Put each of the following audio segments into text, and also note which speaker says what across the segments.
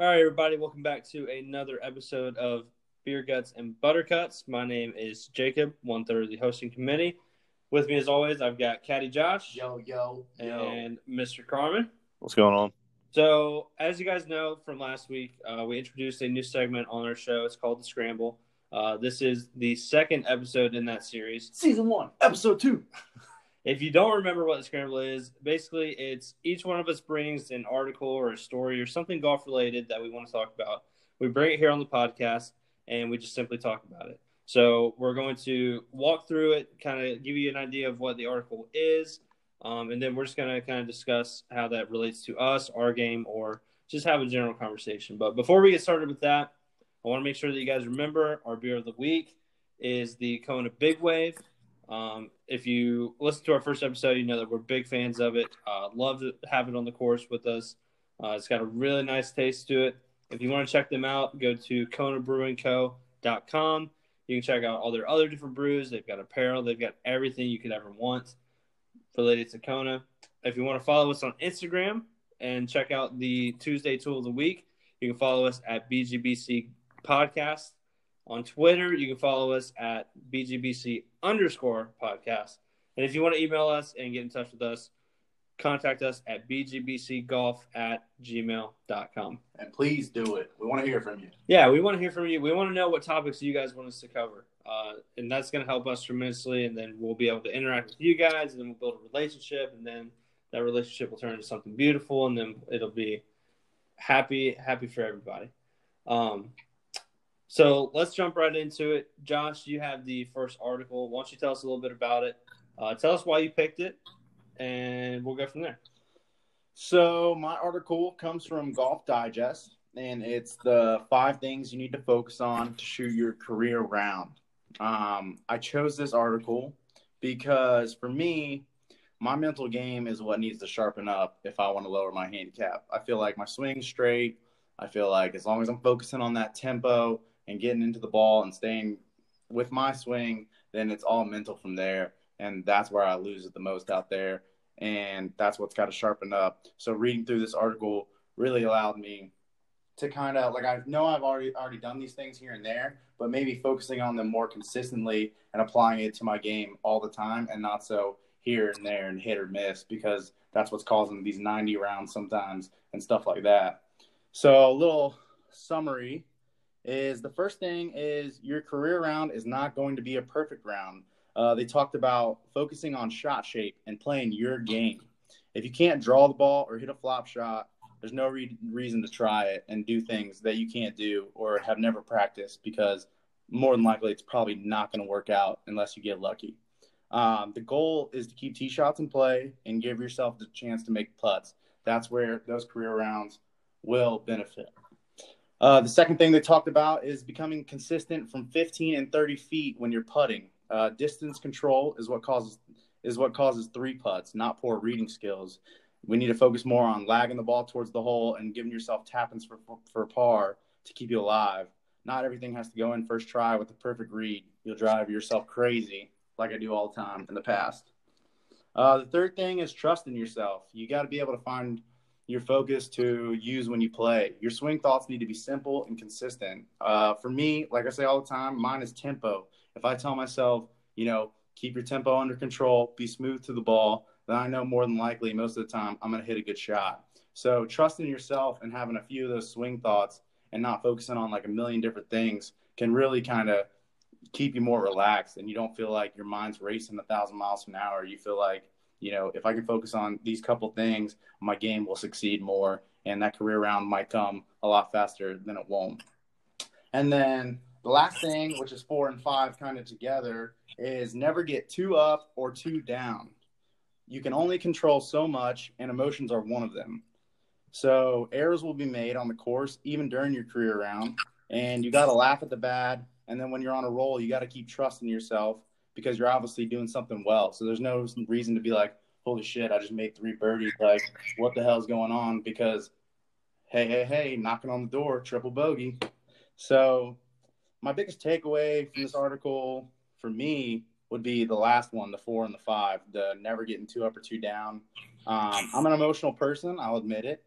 Speaker 1: All right, everybody, welcome back to another episode of Beer Guts and Buttercuts. My name is Jacob, one third of the hosting committee. With me, as always, I've got Caddy Josh
Speaker 2: Yo, yo, yo.
Speaker 1: and Mr. Carmen.
Speaker 3: What's going on?
Speaker 1: So, as you guys know from last week, uh, we introduced a new segment on our show. It's called The Scramble. Uh, this is the second episode in that series.
Speaker 2: Season one, episode two.
Speaker 1: If you don't remember what the scramble is, basically it's each one of us brings an article or a story or something golf related that we want to talk about. We bring it here on the podcast and we just simply talk about it. So we're going to walk through it, kind of give you an idea of what the article is, um, and then we're just going to kind of discuss how that relates to us, our game, or just have a general conversation. But before we get started with that, I want to make sure that you guys remember our beer of the week is the Kona Big Wave. Um, if you listen to our first episode, you know that we're big fans of it. Uh, love to have it on the course with us. Uh, it's got a really nice taste to it. If you want to check them out, go to konabrewingco.com. You can check out all their other different brews. They've got apparel. They've got everything you could ever want related to Kona. If you want to follow us on Instagram and check out the Tuesday Tool of the Week, you can follow us at BGBC Podcast. On Twitter, you can follow us at BGBC underscore podcast. And if you want to email us and get in touch with us, contact us at bgbcgolf at gmail.com.
Speaker 2: And please do it. We want to hear from you.
Speaker 1: Yeah, we want to hear from you. We want to know what topics you guys want us to cover. Uh, and that's going to help us tremendously. And then we'll be able to interact with you guys, and then we'll build a relationship. And then that relationship will turn into something beautiful. And then it'll be happy, happy for everybody. Um, so let's jump right into it. Josh, you have the first article. Why don't you tell us a little bit about it? Uh, tell us why you picked it, and we'll go from there.
Speaker 2: So, my article comes from Golf Digest, and it's the five things you need to focus on to shoot your career round. Um, I chose this article because for me, my mental game is what needs to sharpen up if I want to lower my handicap. I feel like my swing's straight. I feel like as long as I'm focusing on that tempo and getting into the ball and staying with my swing, then it's all mental from there. And that's where I lose it the most out there. And that's what's got to sharpen up. So reading through this article really allowed me to kind of like I know I've already already done these things here and there, but maybe focusing on them more consistently and applying it to my game all the time and not so here and there and hit or miss because that's what's causing these 90 rounds sometimes and stuff like that. So a little summary is the first thing is your career round is not going to be a perfect round. Uh, they talked about focusing on shot shape and playing your game. If you can't draw the ball or hit a flop shot, there's no re- reason to try it and do things that you can't do or have never practiced because more than likely it's probably not going to work out unless you get lucky. Um, the goal is to keep tee shots in play and give yourself the chance to make putts. That's where those career rounds will benefit. Uh, the second thing they talked about is becoming consistent from 15 and 30 feet when you're putting. Uh, distance control is what causes is what causes three putts, not poor reading skills. We need to focus more on lagging the ball towards the hole and giving yourself tappings for, for, for par to keep you alive. Not everything has to go in first try with the perfect read. You'll drive yourself crazy, like I do all the time in the past. Uh, the third thing is trusting yourself. You got to be able to find your focus to use when you play. Your swing thoughts need to be simple and consistent. Uh, for me, like I say all the time, mine is tempo. If I tell myself, you know, keep your tempo under control, be smooth to the ball, then I know more than likely most of the time I'm going to hit a good shot. So trusting yourself and having a few of those swing thoughts and not focusing on like a million different things can really kind of keep you more relaxed and you don't feel like your mind's racing a thousand miles an hour. You feel like you know, if I can focus on these couple things, my game will succeed more, and that career round might come a lot faster than it won't. And then the last thing, which is four and five kind of together, is never get too up or too down. You can only control so much, and emotions are one of them. So errors will be made on the course, even during your career round, and you got to laugh at the bad. And then when you're on a roll, you got to keep trusting yourself because you're obviously doing something well. So there's no reason to be like, holy shit, I just made three birdies. Like, what the hell's going on? Because, hey, hey, hey, knocking on the door, triple bogey. So my biggest takeaway from this article for me would be the last one, the four and the five, the never getting too up or too down. Um, I'm an emotional person, I'll admit it.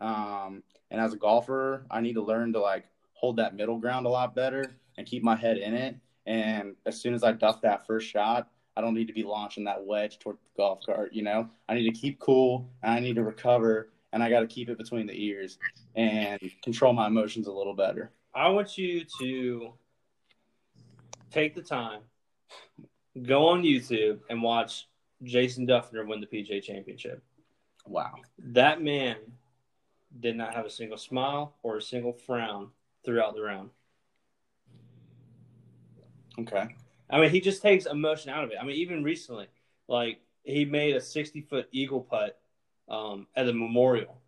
Speaker 2: Um, and as a golfer, I need to learn to like hold that middle ground a lot better and keep my head in it. And as soon as I duff that first shot, I don't need to be launching that wedge toward the golf cart. You know, I need to keep cool and I need to recover and I got to keep it between the ears and control my emotions a little better.
Speaker 1: I want you to take the time, go on YouTube and watch Jason Dufner win the PGA Championship.
Speaker 2: Wow.
Speaker 1: That man did not have a single smile or a single frown throughout the round.
Speaker 2: Okay.
Speaker 1: I mean, he just takes emotion out of it. I mean, even recently, like he made a 60 foot eagle putt um, at the memorial,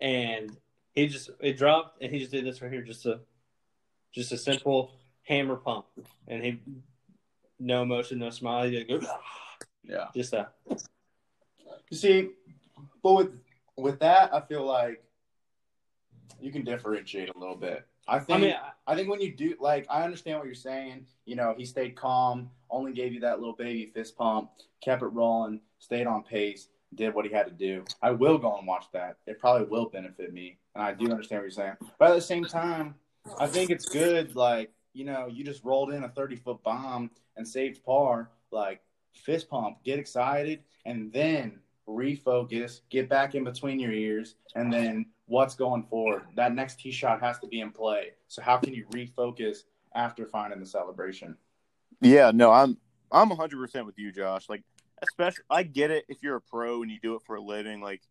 Speaker 1: and he just it dropped, and he just did this right here, just a just a simple hammer pump, and he no emotion, no smile. He go,
Speaker 2: Yeah.
Speaker 1: just a
Speaker 2: You see, but with with that, I feel like you can differentiate a little bit. I think
Speaker 1: I mean,
Speaker 2: I think when you do, like, I understand what you're saying. You know, he stayed calm, only gave you that little baby fist pump, kept it rolling, stayed on pace, did what he had to do. I will go and watch that. It probably will benefit me, and I do understand what you're saying. But at the same time, I think it's good. Like, you know, you just rolled in a 30 foot bomb and saved par. Like, fist pump, get excited, and then refocus, get back in between your ears, and then what's going forward. That next tee shot has to be in play. So how can you refocus after finding the celebration?
Speaker 3: Yeah, no, I'm I'm 100% with you, Josh. Like, especially I get it if you're a pro and you do it for a living, like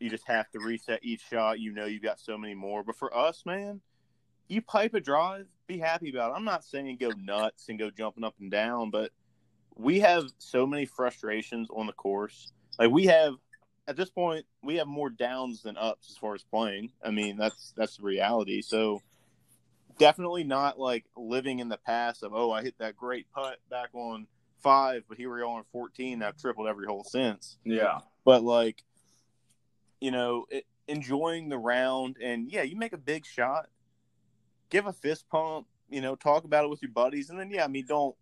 Speaker 3: you just have to reset each shot. You know you've got so many more. But for us, man, you pipe a drive, be happy about it. I'm not saying go nuts and go jumping up and down, but we have so many frustrations on the course. Like we have at this point, we have more downs than ups as far as playing. I mean, that's that's the reality. So definitely not like living in the past of oh, I hit that great putt back on five, but here we are on fourteen. I've tripled every hole since.
Speaker 2: Yeah.
Speaker 3: But like, you know, it, enjoying the round, and yeah, you make a big shot, give a fist pump, you know, talk about it with your buddies, and then yeah, I mean, don't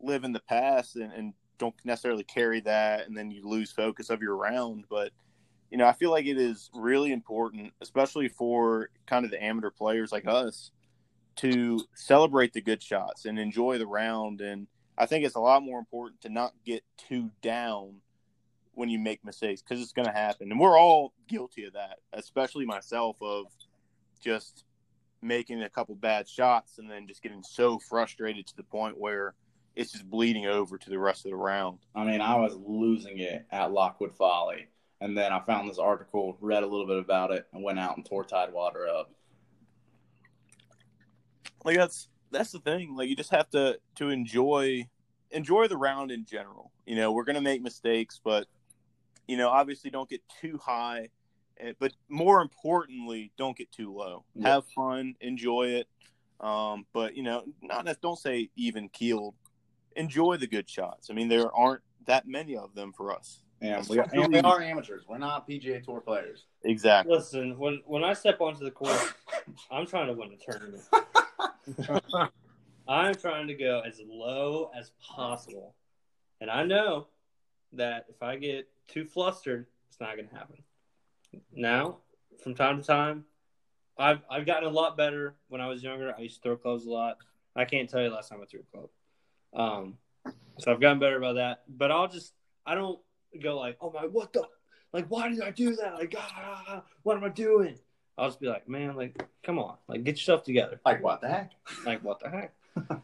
Speaker 3: live in the past and, and don't necessarily carry that, and then you lose focus of your round. But you know, I feel like it is really important, especially for kind of the amateur players like us, to celebrate the good shots and enjoy the round. And I think it's a lot more important to not get too down when you make mistakes because it's going to happen. And we're all guilty of that, especially myself, of just making a couple bad shots and then just getting so frustrated to the point where it's just bleeding over to the rest of the round.
Speaker 2: I mean, I was losing it at Lockwood Folly. And then I found this article, read a little bit about it, and went out and tore Tidewater up.
Speaker 3: Like that's that's the thing. Like you just have to to enjoy enjoy the round in general. You know, we're gonna make mistakes, but you know, obviously don't get too high. eh, But more importantly, don't get too low.
Speaker 2: Yeah.
Speaker 3: Have fun, enjoy it. Um, but you know, not don't say even keeled. Enjoy the good shots. I mean, there aren't that many of them for us.
Speaker 2: And we, are, we are amateurs. We're not PGA Tour players.
Speaker 3: Exactly.
Speaker 1: listen. When when I step onto the course, I'm trying to win a tournament. I'm trying to go as low as possible, and I know that if I get too flustered, it's not going to happen. Now, from time to time, I've I've gotten a lot better. When I was younger, I used to throw clubs a lot. I can't tell you last time I threw a club. Um, so I've gotten better about that. But I'll just I don't go like, oh my, what the, like, why did I do that? Like, ah, what am I doing? I'll just be like, man, like, come on, like, get yourself together.
Speaker 2: Like, what the heck?
Speaker 1: Like, what the heck?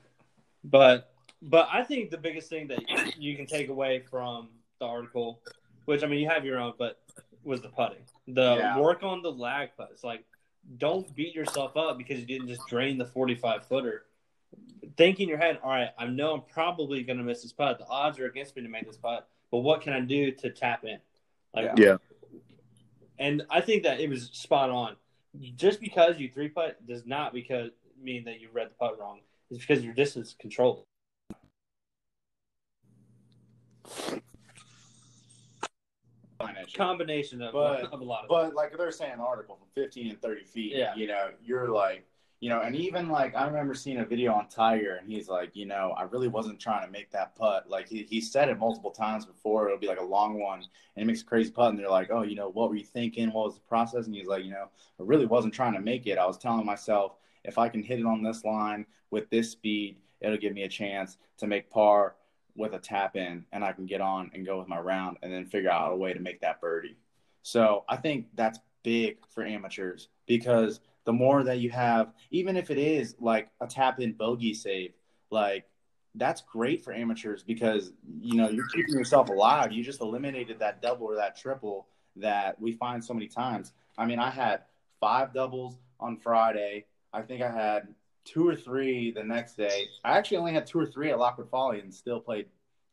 Speaker 1: but, but I think the biggest thing that you can take away from the article, which I mean, you have your own, but was the putting. The
Speaker 2: Yeah.
Speaker 1: work on the lag putts. Like, don't beat yourself up because you didn't just drain the 45 footer. Think in your head, all right, I know I'm probably going to miss this putt. The odds are against me to make this putt, but what can I do to tap in? Like,
Speaker 2: Yeah.
Speaker 3: Yeah.
Speaker 1: and I think that it was spot on. Just because you three putt does not because mean that you read the putt wrong. It's because your distance
Speaker 2: control.
Speaker 1: Combination of,
Speaker 2: But-
Speaker 1: of a lot of
Speaker 2: But like they're saying, article from 15 and 30 feet.
Speaker 1: Yeah.
Speaker 2: You know, you're like, You know, and even like I remember seeing a video on Tiger, and he's like, you know, I really wasn't trying to make that putt. Like he, he said it multiple times before. It'll be like a long one, and he makes a crazy putt, and they're like, oh, you know, what were you thinking? What was the process? And he's like, you know, I really wasn't trying to make it. I was telling myself if I can hit it on this line with this speed, it'll give me a chance to make par with a tap in, and I can get on and go with my round, and then figure out a way to make that birdie. So I think that's big for amateurs because the more that you have, even if it is like a tap in bogey save, like that's great for amateurs because you know you're keeping yourself alive. You just eliminated that double or that triple that we find so many times. I mean, I had five doubles on Friday. I think I had two or three the next day. I actually only had two or three at Lockwood Folly and still played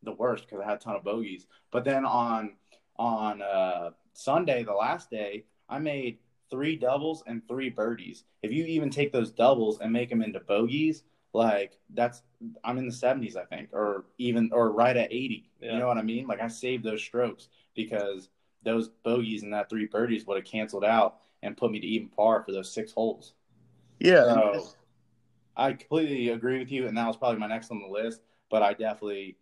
Speaker 2: the worst because I had a ton of bogeys. But then on on uh, Sunday, the last day, I made three doubles and three birdies. If you even take those doubles and make them into bogeys, like that's I'm in the 70s, I think, or even or right at 80. Yeah. You know what I mean? Like I saved those strokes because those bogeys and that three birdies would have canceled out and put me to even par for those six holes.
Speaker 3: Yeah.
Speaker 2: So I completely agree with you, and that was probably my next on the list. But I definitely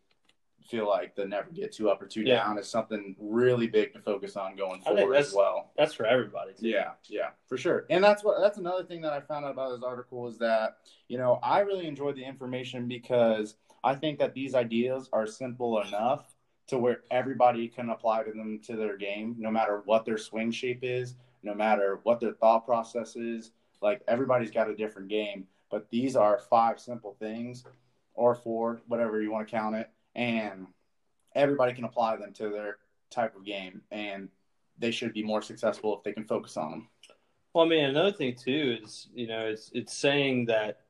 Speaker 2: feel like the never get too up or too yeah. down is something really big to focus on going forward as well.
Speaker 1: That's for everybody.
Speaker 2: Too. Yeah, yeah, for sure. And that's what that's another thing that I found out about this article is that you know I really enjoyed the information because I think that these ideas are simple enough to where everybody can apply to them to their game, no matter what their swing shape is, no matter what their thought process is. Like everybody's got a different game, but these are five simple things, or four, whatever you want to count it and everybody can apply them to their type of game, and they should be more successful if they can focus on them.
Speaker 1: Well, I mean, another thing too is you know it's it's saying that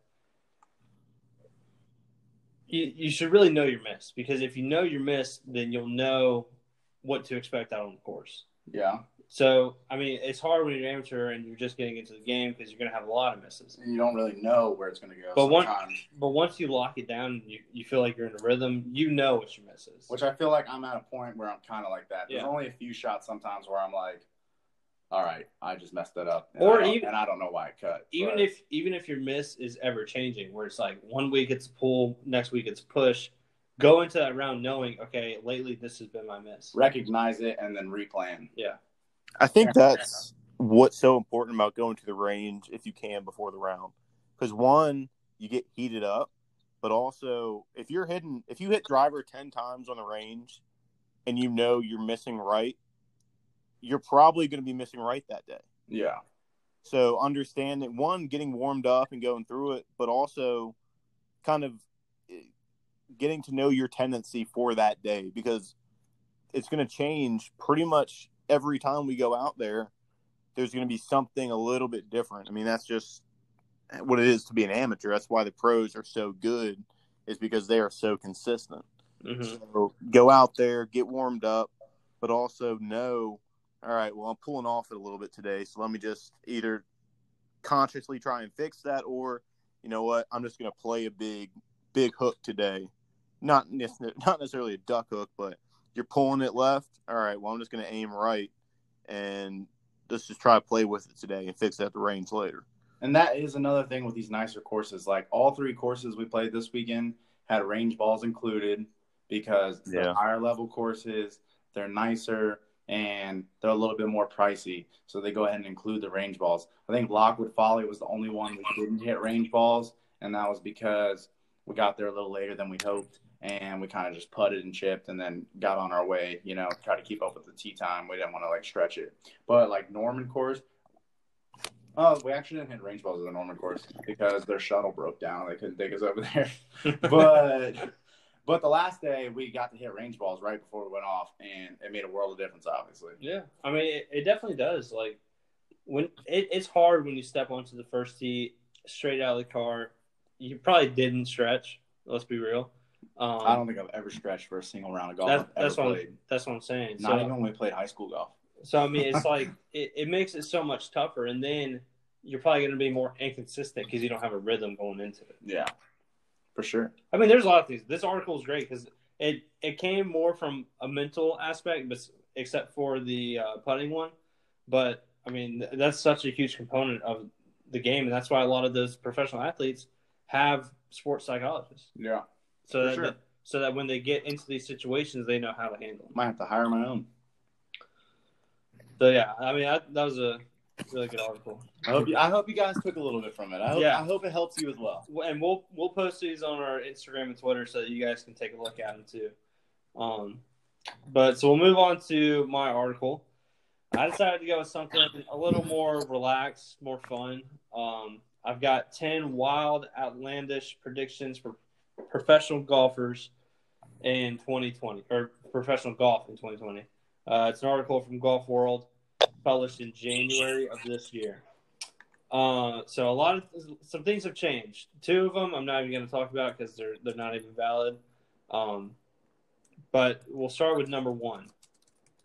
Speaker 1: you you should really know your miss because if you know your miss, then you'll know what to expect out on the course.
Speaker 2: Yeah.
Speaker 1: So, I mean, it's hard when you're amateur and you're just getting into the game because you're going to have a lot of misses.
Speaker 2: And you don't really know where it's going to go.
Speaker 1: But once, but once you lock it down, you, you feel like you're in a rhythm. You know what your miss is.
Speaker 2: Which I feel like I'm at a point where I'm kind of like that. There's yeah. only a few shots sometimes where I'm like, all right, I just messed it up, and or I even and I don't know why I cut.
Speaker 1: Even but. if even if your miss is ever changing, where it's like one week it's pull, next week it's push, go into that round knowing, okay, lately this has been my miss.
Speaker 2: Recognize it and then replan.
Speaker 1: Yeah.
Speaker 3: I think that's what's so important about going to the range if you can before the round. Because one, you get heated up, but also if you're hitting, if you hit driver 10 times on the range and you know you're missing right, you're probably going to be missing right that day.
Speaker 2: Yeah.
Speaker 3: So understand that one, getting warmed up and going through it, but also kind of eh, getting to know your tendency for that day because it's going to change pretty much every time we go out there, there's going to be something a little bit different. I mean, that's just what it is to be an amateur. That's why the pros are so good, is because they are so consistent. Mm-hmm. So go out there, get warmed up, but also know, all right, well, I'm pulling off it a little bit today. So let me just either consciously try and fix that, or you know what, I'm just going to play a big, big hook today. Not not necessarily a duck hook, but you're pulling it left. All right, well, I'm just going to aim right and let's just try to play with it today and fix that the range later.
Speaker 2: And that is another thing with these nicer courses. Like all three courses we played this weekend had range balls included because yeah. the higher level courses, they're nicer and they're a little bit more pricey. So they go ahead and include the range balls. I think Lockwood Folly was the only one we didn't hit range balls, and that was because we got there a little later than we hoped and we kind of just putted and chipped and then got on our way, you know, try to keep up with the tee time. We didn't want to like stretch it. But like Norman course, oh, we actually didn't hit range balls at the Norman course because their shuttle broke down. They couldn't take us over there. but but the last day we got to hit range balls right before we went off and it made a world of difference obviously.
Speaker 1: Yeah. I mean it, it definitely does. Like when it, it's hard when you step onto the first tee straight out of the car. You probably didn't stretch, let's be real
Speaker 2: um, I don't think I've ever stretched for a single round of golf.
Speaker 1: That's, that's what I'm, that's what I'm saying.
Speaker 2: Not so, even when we played high school golf.
Speaker 1: So I mean, it's like it, it makes it so much tougher, and then you're probably going to be more inconsistent because you don't have a rhythm going into it.
Speaker 2: Yeah, for sure.
Speaker 1: I mean, there's a lot of things. This article is great because it it came more from a mental aspect, but except for the uh, putting one. But I mean, that's such a huge component of the game, and that's why a lot of those professional athletes have sports psychologists.
Speaker 2: Yeah.
Speaker 1: So that
Speaker 2: sure.
Speaker 1: so that when they get into these situations, they know how to handle them.
Speaker 2: Might have to hire my own.
Speaker 1: So yeah, I mean I, that was a really good article,
Speaker 2: I hope you, I hope you guys took a little bit from it. I hope
Speaker 1: Yeah.
Speaker 2: I hope it helps you as well.
Speaker 1: and we'll we'll post these on our Instagram and Twitter so that you guys can take a look at them too. Um, but so we'll move on to my article. I decided to go with something a little more relaxed, more fun. Um, I've got ten wild, outlandish predictions for professional golfers in 2020 or professional golf in 2020. Uh, it's an article from Golf World published in January of this year. Uh, so a lot of some things have changed. Two of them I'm not even going to talk about because they're they're not even valid. Um, but we'll start with number one,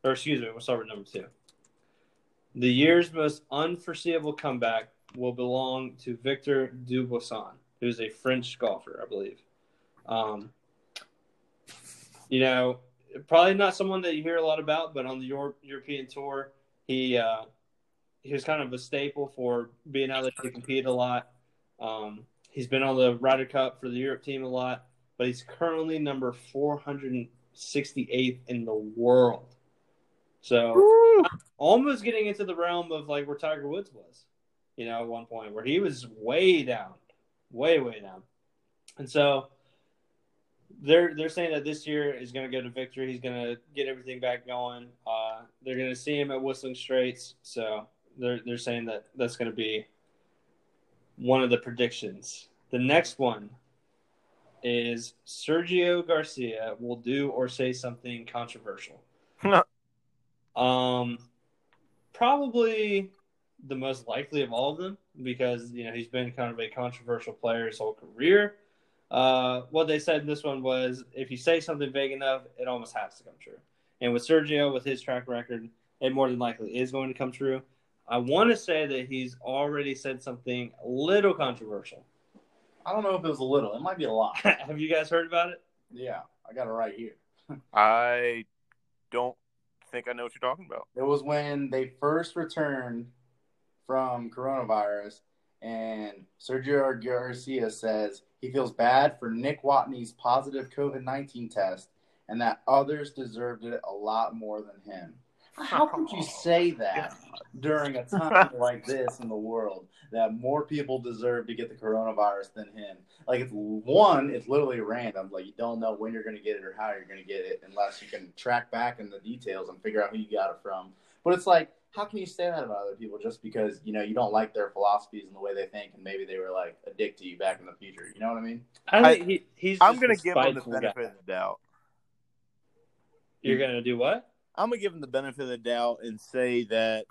Speaker 1: or excuse me, we'll start with number two. The year's most unforeseeable comeback will belong to Victor Dubuisson, who's a French golfer, I believe. Um, you know, probably not someone that you hear a lot about, but on the Euro- European tour, he uh, he was kind of a staple for being out there to compete a lot. Um, he's been on the Ryder Cup for the Europe team a lot, but he's currently number 468th in the world. So almost getting into the realm of like where Tiger Woods was, you know, at one point where he was way down, way way down, and so they're they're saying that this year is going to go to victory. He's going to get everything back going. Uh, they're going to see him at Whistling Straits, so they're they're saying that that's going to be one of the predictions. The next one is Sergio Garcia will do or say something controversial. um, probably the most likely of all of them because you know he's been kind of a controversial player his whole career. Uh, what they said in this one was if you say something vague enough, it almost has to come true. And with Sergio, with his track record, it more than likely is going to come true. I want to say that he's already said something a little controversial.
Speaker 2: I don't know if it was a little. It might be a lot.
Speaker 1: Have you guys heard about it?
Speaker 2: yeah, I got it right here.
Speaker 3: I don't think I know what you're talking about.
Speaker 2: It was when they first returned from coronavirus, and Sergio Garcia says he feels bad for Nick Watney's positive COVID 19 test and that others deserved it a lot more than him. How could you say that during a time like this in the world that more people deserve to get the coronavirus than him? Like, it's one, it's literally random. Like, you don't know when you're going to get it or how you're going to get it unless you can track back in the details and figure out who you got it from. But it's like, how can you say that about other people just because you know you don't like their philosophies and the way they think, and maybe they were like a dick to you back in the future? You know what I mean?
Speaker 1: I think he, he's.
Speaker 3: I'm gonna give him the
Speaker 1: spiteful guy.
Speaker 3: benefit of the doubt.
Speaker 1: You're going to do what?
Speaker 3: I'm gonna give him the benefit of the doubt and say that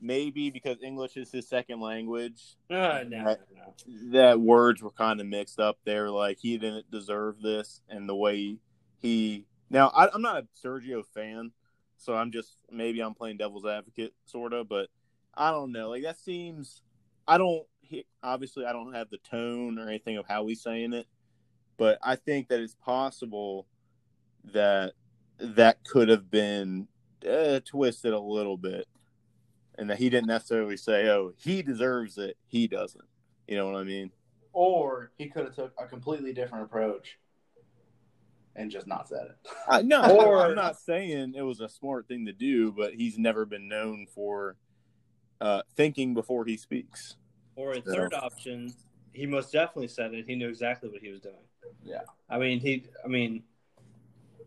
Speaker 3: maybe because English is his second language, uh,
Speaker 1: No, no, no, no.
Speaker 3: that words were kind of mixed up there. Like he didn't deserve this, and the way he now I, I'm not a Sergio fan, so I'm just maybe I'm playing devil's advocate sort of, but I don't know. Like that seems I don't obviously I don't have the tone or anything of how he's saying it, but I think that it's possible that that could have been uh, twisted a little bit, and that he didn't necessarily say, "Oh, he deserves it," he doesn't. You know what I mean?
Speaker 2: Or he could have took a completely different approach and just not said it.
Speaker 3: I, no,
Speaker 1: Or-
Speaker 3: I'm not saying it was a smart thing to do, but he's never been known for uh, thinking before he speaks.
Speaker 1: Or a
Speaker 3: So-
Speaker 1: third option, he most definitely said it. He knew exactly what he was doing.
Speaker 2: Yeah.
Speaker 1: I mean, he. I mean,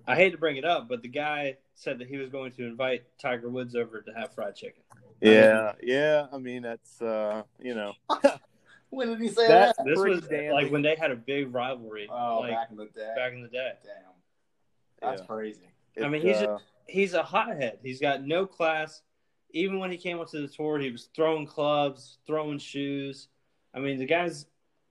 Speaker 1: I hate to bring it up, but the guy said that he was going to invite Tiger Woods over to have fried chicken.
Speaker 3: Yeah, yeah. I mean, that's uh, you know,
Speaker 2: When did he say
Speaker 3: That's-
Speaker 2: that?
Speaker 1: This
Speaker 3: Pretty
Speaker 1: was
Speaker 3: damn
Speaker 1: like when they had a big rivalry,
Speaker 2: Oh,
Speaker 1: like
Speaker 2: back in the day.
Speaker 1: back in the day.
Speaker 2: Damn, that's
Speaker 3: Yeah.
Speaker 2: crazy.
Speaker 1: I mean, he's
Speaker 3: uh,
Speaker 1: He's a hothead. He's got no class. Even when he came up to the tour, he was throwing clubs, throwing shoes. I mean, the guy's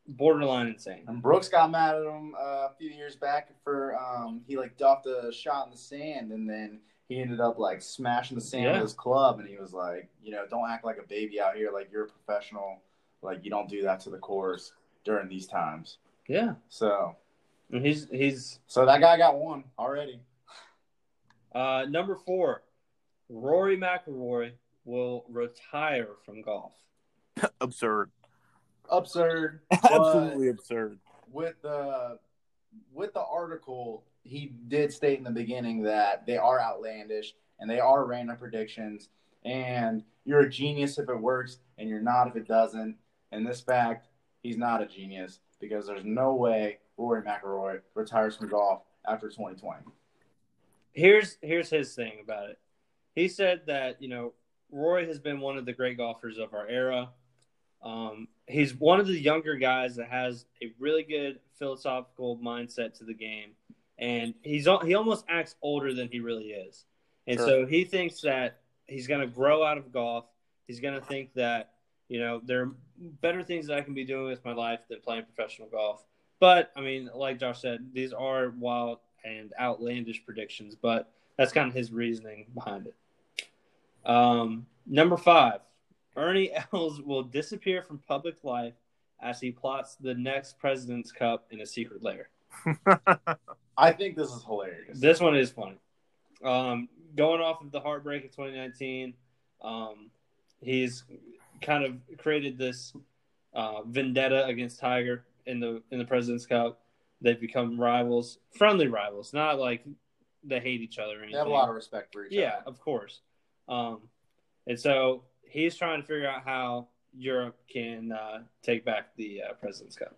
Speaker 1: borderline insane.
Speaker 2: And Brooks got mad at him uh, a few years back for um, he like duffed a shot in the sand, and then he ended up like smashing the sand
Speaker 1: Yeah.
Speaker 2: with his club, and he was like, you know, don't act like a baby out here. Like you're a professional. Like you don't do that to the course during these times.
Speaker 1: Yeah,
Speaker 2: So,
Speaker 1: and he's he's
Speaker 2: so that guy got one already.
Speaker 1: uh, number four. Rory McIlroy will retire from golf.
Speaker 3: absurd.
Speaker 2: absurd.
Speaker 3: Absolutely absurd.
Speaker 2: With the with the article, he did state in the beginning that they are outlandish and they are random predictions, and you're a genius if it works, and you're not if it doesn't. And this fact, he's not a genius because there's no way Rory McIlroy retires from golf after 2020.
Speaker 1: Here's here's his thing about it. He said that you know Rory has been one of the great golfers of our era. Um, he's one of the younger guys that has a really good philosophical mindset to the game, and he's he almost acts older than he really is, and
Speaker 3: Sure.
Speaker 1: so he thinks that he's going to grow out of golf. He's going to think that you know there are better things that I can be doing with my life than playing professional golf. But I mean, like Josh said, these are wild and outlandish predictions, but that's kind of his reasoning behind it. Um, number five, Ernie Els will disappear from public life as he plots the next President's Cup in a secret lair.
Speaker 2: I think this is hilarious.
Speaker 1: This one is funny. Um, going off of the heartbreak of 2019, um, he's kind of created this uh, vendetta against Tiger in the in the President's Cup. They've become rivals, friendly rivals, not like they hate each other or anything.
Speaker 2: they have a lot of respect for each
Speaker 1: Yeah,
Speaker 2: other.
Speaker 1: Yeah, of course. Um, and so he's trying to figure out how Europe can uh, take back the uh, President's Cup.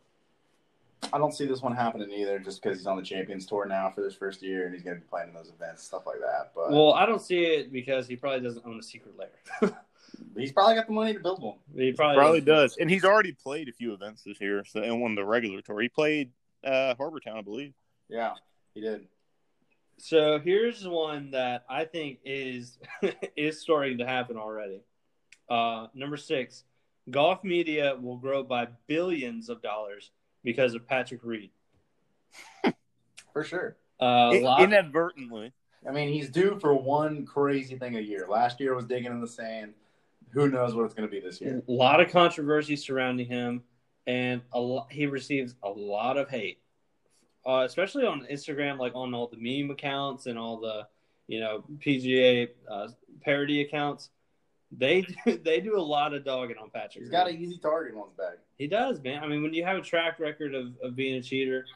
Speaker 2: I don't see this one happening either, just because he's on the Champions Tour now for this first year, and he's going to be playing in those events, stuff like that. But
Speaker 1: Well, I don't see it because he probably doesn't own a secret lair.
Speaker 2: he's probably got the money to build one.
Speaker 1: he probably,
Speaker 3: Probably does, and he's already played a few events this year. So and won the regular tour. He played uh, Harbor Town, I believe.
Speaker 2: Yeah, he did.
Speaker 1: So here's one that I think is is starting to happen already. Uh, number six, golf media will grow by billions of dollars because of Patrick Reed.
Speaker 2: For sure.
Speaker 1: Uh,
Speaker 3: In-
Speaker 1: lot,
Speaker 3: inadvertently.
Speaker 2: I mean, he's due for one crazy thing a year. Last year was digging in the sand. Who knows what it's going to be this year?
Speaker 1: a lot of controversy surrounding him, and a lot, he receives a lot of hate, uh, especially on Instagram, like on all the meme accounts and all the you know PGA uh, parody accounts. They do, they do a lot of dogging on Patrick.
Speaker 2: He's got an easy target on his back.
Speaker 1: He does, man. I mean, when you have a track record of, of being a cheater,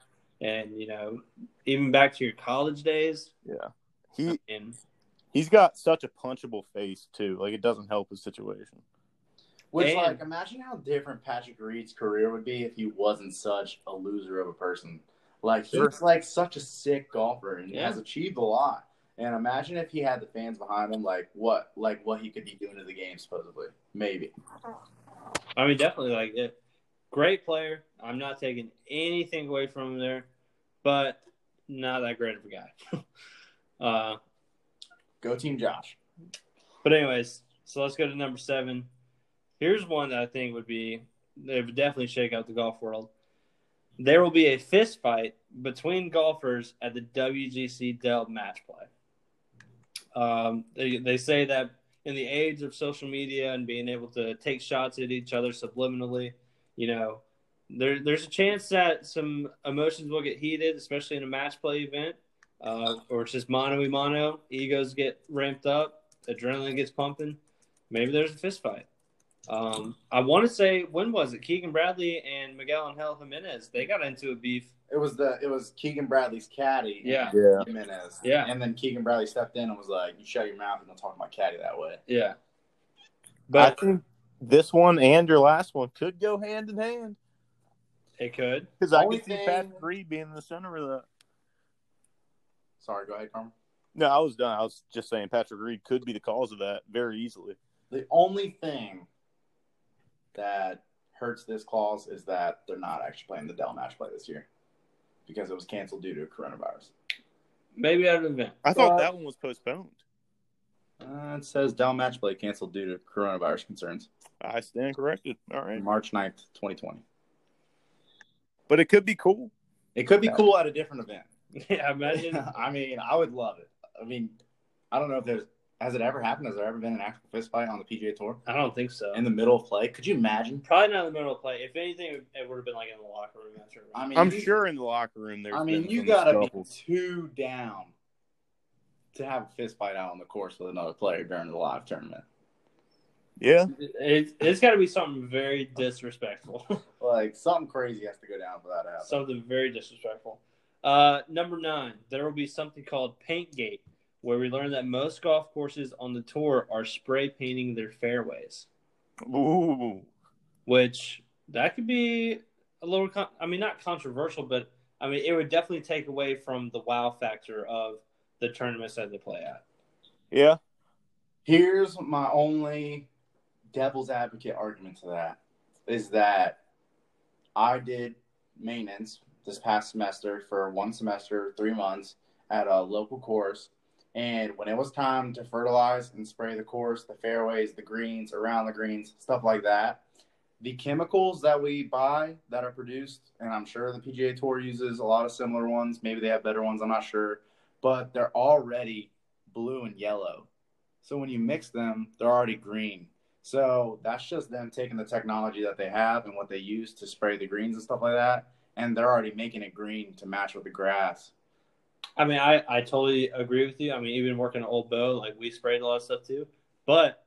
Speaker 1: and you know, even back to your college days,
Speaker 3: Yeah. He
Speaker 1: and
Speaker 3: he's got such a punchable face too. Like it doesn't help his situation.
Speaker 2: Which,
Speaker 1: And-
Speaker 2: like, imagine how different Patrick Reed's career would be if he wasn't such a loser of a person. Like,
Speaker 3: Sure.
Speaker 2: he's like such a sick golfer and he
Speaker 1: Yeah.
Speaker 2: has achieved a lot. And imagine if he had the fans behind him, like what, like what he could be doing to the game, supposedly. Maybe.
Speaker 1: I mean, definitely like it. Great player. I'm not taking anything away from him there, but not that great of a guy. uh,
Speaker 2: Go Team Josh.
Speaker 1: but anyways, so let's go to number seven. Here's one that I think would be they would definitely shake out the golf world. There will be a fist fight between golfers at the WGC Dell match play. Um, they, they say that in the age of social media and being able to take shots at each other subliminally, you know, there, there's a chance that some emotions will get heated, especially in a match play event, uh, or it's just mano a mano. Egos get ramped up, adrenaline gets pumping. Maybe there's a fist fight. Um, I want to say when was it? Keegan Bradley and Miguel Angel Jimenez they got into a beef.
Speaker 2: It was the it was Keegan Bradley's caddy.
Speaker 1: Yeah.
Speaker 3: Yeah.
Speaker 2: Jimenez.
Speaker 1: Yeah.
Speaker 2: And then Keegan Bradley stepped in and was like, "You shut your mouth and don't talk to my caddy that way."
Speaker 1: Yeah,
Speaker 3: But
Speaker 1: but
Speaker 3: I think this one and your last one could go hand in hand
Speaker 1: it could.
Speaker 3: because I
Speaker 2: Only
Speaker 3: could see
Speaker 2: Pat
Speaker 3: Patrick Reed being the center of that.
Speaker 2: Sorry, go ahead, Carmen.
Speaker 3: No, I was done. I was just saying Patrick Reed could be the cause of that very easily.
Speaker 2: The only thing that hurts this clause is that they're not actually playing the Dell match play this year because it was canceled due to coronavirus.
Speaker 1: Maybe at an event.
Speaker 3: I thought
Speaker 2: But-
Speaker 3: that one was postponed.
Speaker 2: Uh, it says Dell match play canceled due to coronavirus concerns.
Speaker 3: I stand corrected. All right,
Speaker 2: March 9th, 2020.
Speaker 3: but it could be cool.
Speaker 2: It could be
Speaker 3: Yeah.
Speaker 2: cool at a different event.
Speaker 1: Yeah, imagine.
Speaker 2: I mean, I would love it. I mean, I don't know if there's has it ever happened? Has there ever been an actual fist fight on the PGA Tour
Speaker 1: I don't think so.
Speaker 2: in the middle of play? Could you imagine?
Speaker 1: Probably not in the middle of play. If anything, it would have been like in the locker room after.
Speaker 2: I mean,
Speaker 3: I'm
Speaker 2: you-
Speaker 3: sure in the locker room there.
Speaker 2: I mean,
Speaker 3: been
Speaker 2: you gotta be
Speaker 3: scuffles.
Speaker 2: two down to have a fist fight out on the course with another player during the live tournament.
Speaker 3: Yeah.
Speaker 1: It, it's got to be something very disrespectful.
Speaker 2: Like something crazy has to go down for that to happen.
Speaker 1: something very disrespectful. Uh, number nine, there will be something called Paintgate, where we learn that most golf courses on the tour are spray painting their fairways,
Speaker 3: Ooh.
Speaker 1: which that could be a little. Con- I mean, not controversial, but I mean, it would definitely take away from the wow factor of the tournaments that they play at.
Speaker 3: Yeah.
Speaker 2: Here's my only devil's advocate argument to that is that I did maintenance this past semester for one semester, three months at a local course. And when it was time to fertilize and spray the course, the fairways, the greens, around the greens, stuff like that, the chemicals that we buy that are produced, and I'm sure the PGA Tour uses a lot of similar ones. Maybe they have better ones, I'm not sure. But they're already blue and yellow. So when you mix them, they're already green. So that's just them taking the technology that they have and what they use to spray the greens and stuff like that. And they're already making it green to match with the grass.
Speaker 1: I mean, I, I totally agree with you. I mean, even working at Old Bow, like we sprayed a lot of stuff too. But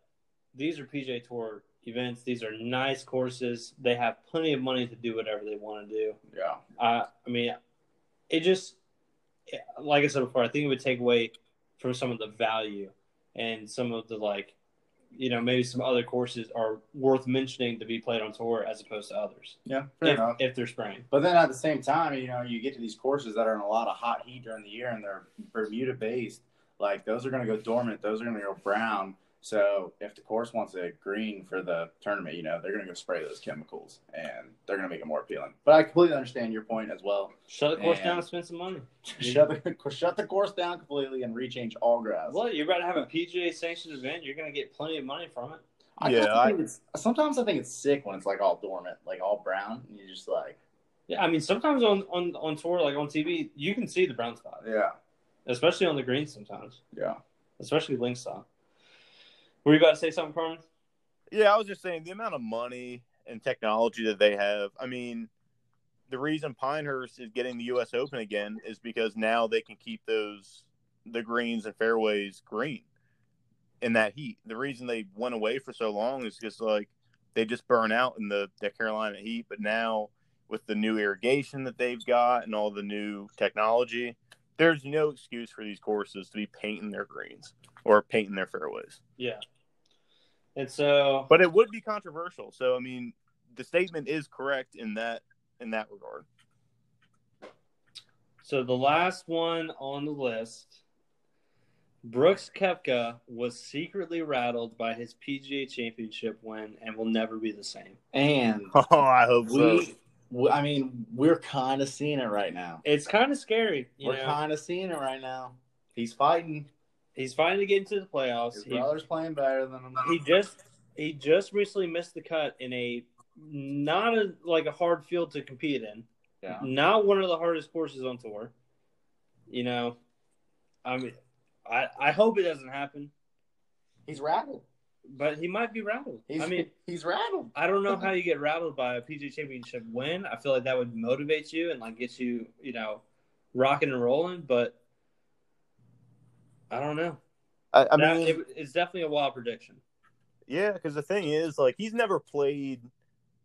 Speaker 1: these are PGA Tour events. These are nice courses. They have plenty of money to do whatever they want to do.
Speaker 2: Yeah.
Speaker 1: Uh, I mean, it just, like I said before, I think it would take away from some of the value and some of the like, you know, maybe some other courses are worth mentioning to be played on tour as opposed to others
Speaker 2: Yeah. Fair
Speaker 1: if,
Speaker 2: enough.
Speaker 1: if they're spraying.
Speaker 2: But then at the same time, you know, you get to these courses that are in a lot of hot heat during the year and they're Bermuda based. Like those are going to go dormant. Those are going to go brown. So if the course wants it green for the tournament, you know, they're going to go spray those chemicals and they're going to make it more appealing. But I completely understand your point as well.
Speaker 1: Shut the course
Speaker 2: Man.
Speaker 1: down and spend some money.
Speaker 2: shut the shut the course down completely and rechange all grass.
Speaker 1: Well, you're about to have a PGA sanctioned event. You're going to get plenty of money from it.
Speaker 2: I
Speaker 3: Yeah, I-
Speaker 2: think it's, sometimes I think it's sick when it's like all dormant, like all brown, and you're just like,
Speaker 1: Yeah, I mean, sometimes on, on, on tour, like on TV, you can see the brown spot,
Speaker 2: yeah,
Speaker 1: especially on the greens sometimes,
Speaker 2: yeah.
Speaker 1: especially link style. Were you about to say something, Carmen?
Speaker 3: Yeah, I was just saying the amount of money and technology that they have. I mean, the reason Pinehurst is getting the U.S. Open again is because now they can keep those the greens and fairways green in that heat. The reason they went away for so long is because like they just burn out in the, the Carolina heat. But now with the new irrigation that they've got and all the new technology, there's no excuse for these courses to be painting their greens or painting their fairways.
Speaker 1: Yeah. And so,
Speaker 3: But it would be controversial. So I mean, the statement is correct in that in that regard.
Speaker 1: so the last one on the list, Brooks Koepka was secretly rattled by his PGA Championship win and will never be the same.
Speaker 2: And
Speaker 3: Oh, I hope so.
Speaker 2: we, we I mean, we're kind of seeing it right now.
Speaker 1: It's kind of scary. You
Speaker 2: We're kind of seeing it right now. He's fighting.
Speaker 1: He's finally getting to the playoffs.
Speaker 2: His
Speaker 1: He,
Speaker 2: brother's playing better than him.
Speaker 1: he just he just recently missed the cut in a not a like a hard field to compete in.
Speaker 2: yeah.
Speaker 1: Not one of the hardest courses on tour. You know, I mean, I I hope it doesn't happen,
Speaker 2: He's rattled.
Speaker 1: but he might be rattled.
Speaker 2: He's,
Speaker 1: I mean,
Speaker 2: he's rattled.
Speaker 1: I don't know how you get rattled by a PGA Championship win. I feel like that would motivate you and like get you, you know, rocking and rolling. But I don't know.
Speaker 3: I, I
Speaker 1: That-
Speaker 3: mean,
Speaker 1: it, it's definitely a wild prediction.
Speaker 3: yeah, because the thing is, like, he's never played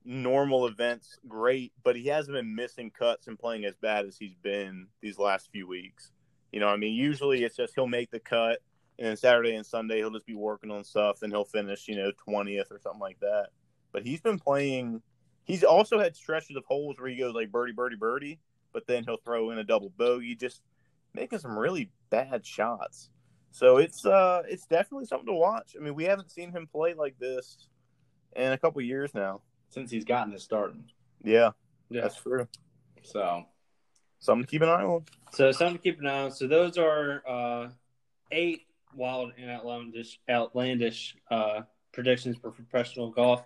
Speaker 3: normal events great, but he hasn't been missing cuts and playing as bad as he's been these last few weeks. You know, I mean, usually it's just he'll make the cut, and then Saturday and Sunday he'll just be working on stuff, and he'll finish, you know, twentieth or something like that. But he's been playing. He's also had stretches of holes where he goes like birdie, birdie, birdie, but then he'll throw in a double bogey, just making some really bad shots. So it's uh it's definitely something to watch. I mean, we haven't seen him play like this in a couple years now.
Speaker 2: Since he's gotten his starting.
Speaker 3: Yeah,
Speaker 1: Yeah.
Speaker 3: that's true.
Speaker 2: So
Speaker 3: Something to keep an eye on.
Speaker 1: So something to keep an eye on. So those are uh, eight wild and outlandish, outlandish uh, predictions for professional golf.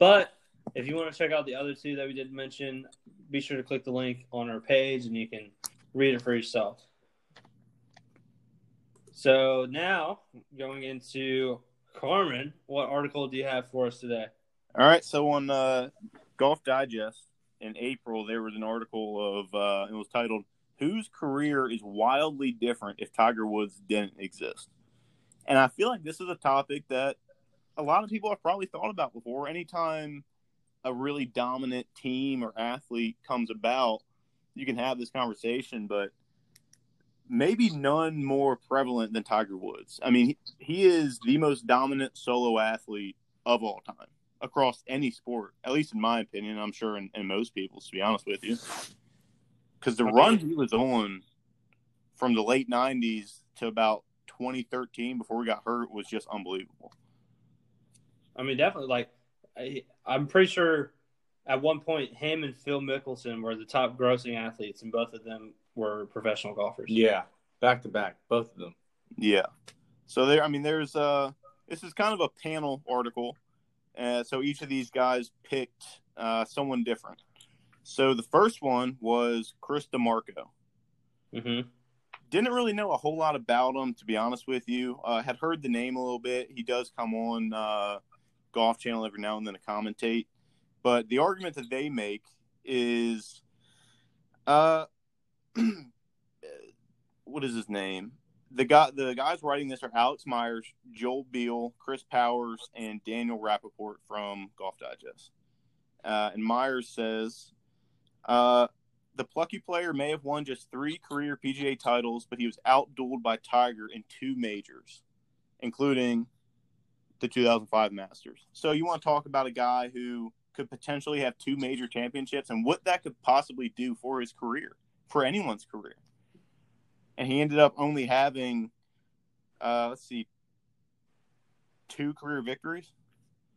Speaker 1: But if you want to check out the other two that we did mention, be sure to click the link on our page and you can read it for yourself. So now going into Carmen, what article do you have for us today?
Speaker 3: All right, so on uh, Golf Digest in April, there was an article of uh, it was titled "Whose career is wildly different if Tiger Woods didn't exist?" And I feel like this is a topic that a lot of people have probably thought about before. Anytime a really dominant team or athlete comes about, you can have this conversation, but maybe none more prevalent than Tiger Woods. I mean, he, he is the most dominant solo athlete of all time across any sport, at least in my opinion. I'm sure in, in most people's, to be honest with you. Because the run he was on from the late 90s to about 2013 before we got hurt was just unbelievable.
Speaker 1: I mean, definitely. Like, I, I'm pretty sure at one point, him and Phil Mickelson were the top grossing athletes, and both of them were professional golfers.
Speaker 2: Yeah, back to back, both of them.
Speaker 3: Yeah. So there, I mean, there's uh, this is kind of a panel article, uh, so each of these guys picked uh, someone different. So the first one was Chris DiMarco.
Speaker 1: Mm-hmm.
Speaker 3: Didn't really know a whole lot about him, to be honest with you. Uh, had heard the name a little bit. He does come on uh, Golf Channel every now and then to commentate. But the argument that they make is, uh, what is his name? The guy, the guys writing this are Alex Myers, Joel Beall, Chris Powers, and Daniel Rapaport from Golf Digest. Uh, and Myers says, uh, the plucky player may have won just three career PGA titles, but he was outdueled by Tiger in two majors, including the 2005 Masters. So you want to talk about a guy who could potentially have two major championships and what that could possibly do for his career, for anyone's career. And he ended up only having, uh, let's see, two career victories,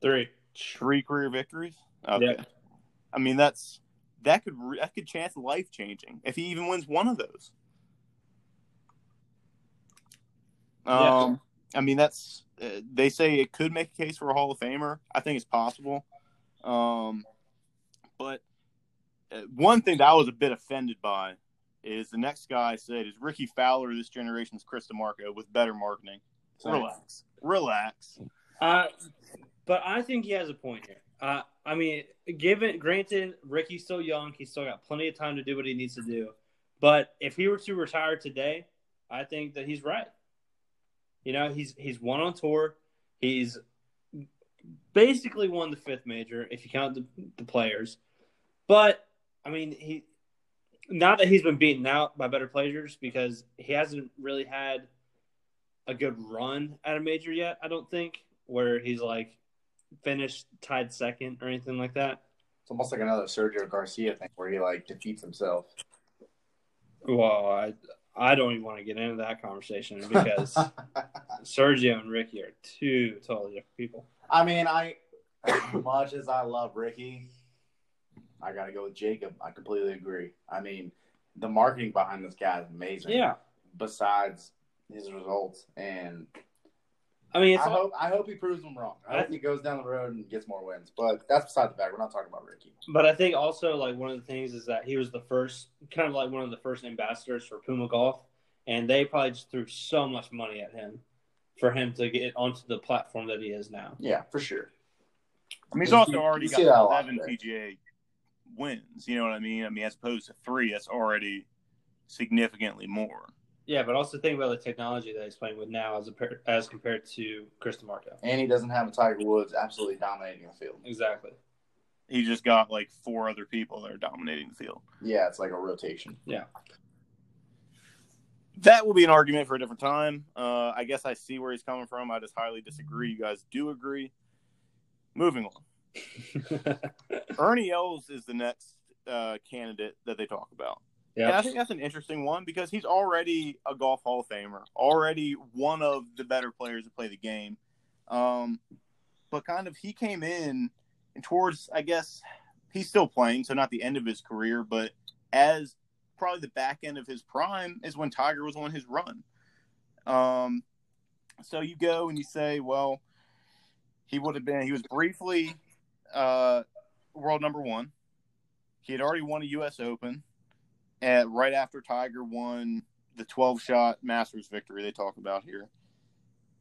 Speaker 1: Three.
Speaker 3: three career victories. Okay.
Speaker 1: Yeah.
Speaker 3: I mean, that's that could that could chance life changing if he even wins one of those.
Speaker 1: Yeah.
Speaker 3: Um, I mean, that's uh, they say it could make a case for a Hall of Famer. I think it's possible. Um, but one thing that I was a bit offended by is the next guy said is Rickie Fowler, this generation's Chris DiMarco with better marketing. Relax, relax.
Speaker 1: Uh, but I think he has a point here. Uh, I mean, given granted, Rickie's still young, he's still got plenty of time to do what he needs to do. But if he were to retire today, I think that he's right. You know, he's he's won on tour. He's basically won the fifth major if you count the, the players. But I mean, he not that he's been beaten out by better players because he hasn't really had a good run at a major yet. I don't think where he's like finished tied second or anything like that.
Speaker 2: It's almost like another Sergio Garcia thing where he like defeats himself.
Speaker 1: Well, I I don't even want to get into that conversation because Sergio and Rickie are two totally different people.
Speaker 2: I mean, I as much as I love Rickie, I gotta go with Jacob. I completely agree. I mean, the marketing behind this guy is amazing.
Speaker 1: Yeah,
Speaker 2: Besides his results, and
Speaker 1: I mean, it's
Speaker 2: I
Speaker 1: all,
Speaker 2: hope I hope he proves them wrong. I hope he goes down the road and gets more wins. But that's beside the fact. We're not talking about Rickie.
Speaker 1: but I think also like one of the things is that he was the first, kind of like one of the first ambassadors for Puma Golf, and they probably just threw so much money at him for him to get onto the platform that he is now.
Speaker 2: Yeah, for sure.
Speaker 3: I mean, he's also already
Speaker 2: see a
Speaker 3: got
Speaker 2: lot
Speaker 3: seven
Speaker 2: today.
Speaker 3: PGA wins. You know what I mean? I mean, as opposed to three, that's already significantly more.
Speaker 1: Yeah, but also think about the technology that he's playing with now as a, as compared to Chris DiMarco.
Speaker 2: And he doesn't have a Tiger Woods absolutely dominating the field.
Speaker 1: Exactly.
Speaker 3: He just got like four other people that are dominating the field.
Speaker 2: Yeah, it's like a rotation. Yeah.
Speaker 3: That will be an argument for a different time. Uh, I guess I see where he's coming from. I just highly disagree. You guys do agree. Moving on. Ernie Els is the next uh, candidate that they talk about. And I think that's an interesting one because he's already a golf Hall of Famer, already one of the better players to play the game. Um, but kind of he came in and towards, I guess, he's still playing, so not the end of his career, but as probably the back end of his prime is when Tiger was on his run. Um, so you go and you say, well, he would have been, he was briefly uh, world number one. He had already won a U.S. Open at right after Tiger won the 12 shot Masters victory they talk about here.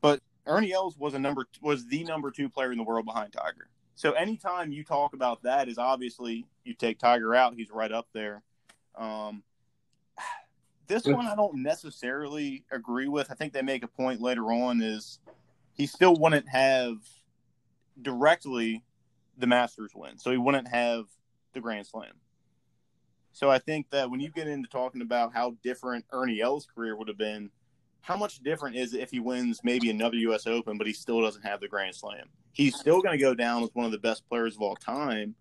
Speaker 3: But Ernie Els was a number was the number 2 player in the world behind Tiger. So anytime you talk about that is obviously you take Tiger out, he's right up there. Um this one I don't necessarily agree with. I think they make a point later on is he still wouldn't have directly the Masters win, so he wouldn't have the Grand Slam. So I think that when you get into talking about how different Ernie Els' career would have been, how much different is it if he wins maybe another U.S. Open, but he still doesn't have the Grand Slam? He's still going to go down as one of the best players of all time,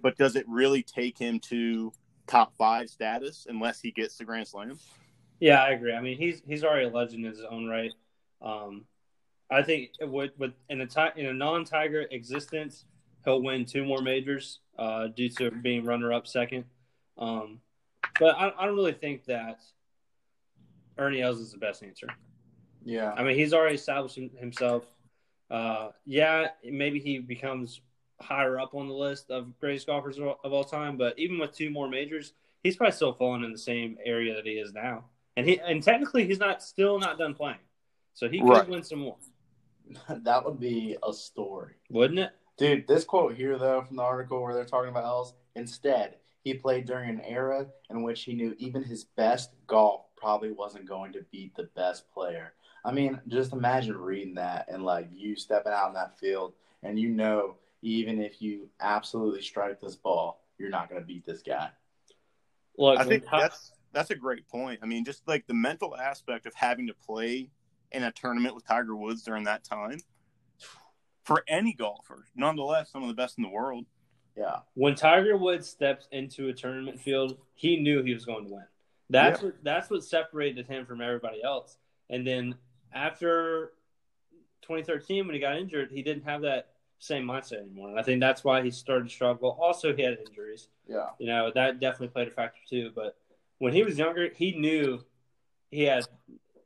Speaker 3: but does it really take him to top five status unless he gets the Grand Slam?
Speaker 1: Yeah, I agree. I mean, he's he's already a legend in his own right. Um, I think with, with in a ti- in a non-Tiger existence, he'll win two more majors uh, due to being runner-up second. Um, but I, I don't really think that Ernie Els is the best answer.
Speaker 2: Yeah.
Speaker 1: I mean, he's already established himself. Uh, yeah, maybe he becomes higher up on the list of greatest golfers of all time, but even with two more majors, he's probably still falling in the same area that he is now. And he and technically he's not still not done playing. So he could
Speaker 3: Right.
Speaker 1: win some more.
Speaker 2: that would be a story.
Speaker 1: Wouldn't it?
Speaker 2: Dude, this quote here, though, from the article where they're talking about Els, instead, he played during an era in which he knew even his best golf probably wasn't going to beat the best player. I mean, just imagine reading that and, like, you stepping out in that field and you know, even if you absolutely strike this ball, you're not going to beat this guy.
Speaker 1: Look,
Speaker 3: I think
Speaker 1: when
Speaker 3: that's that's a great point. I mean, just like the mental aspect of having to play in a tournament with Tiger Woods during that time for any golfer, nonetheless, some of the best in the world.
Speaker 2: Yeah.
Speaker 1: when Tiger Woods steps into a tournament field, he knew he was going to win. That's what that's what separated him from everybody else. And then after 2013, when he got injured, he didn't have that same mindset anymore. And I think that's why he started to struggle. Also, he had injuries.
Speaker 2: Yeah.
Speaker 1: You know that definitely played a factor too. But when he was younger, he knew he had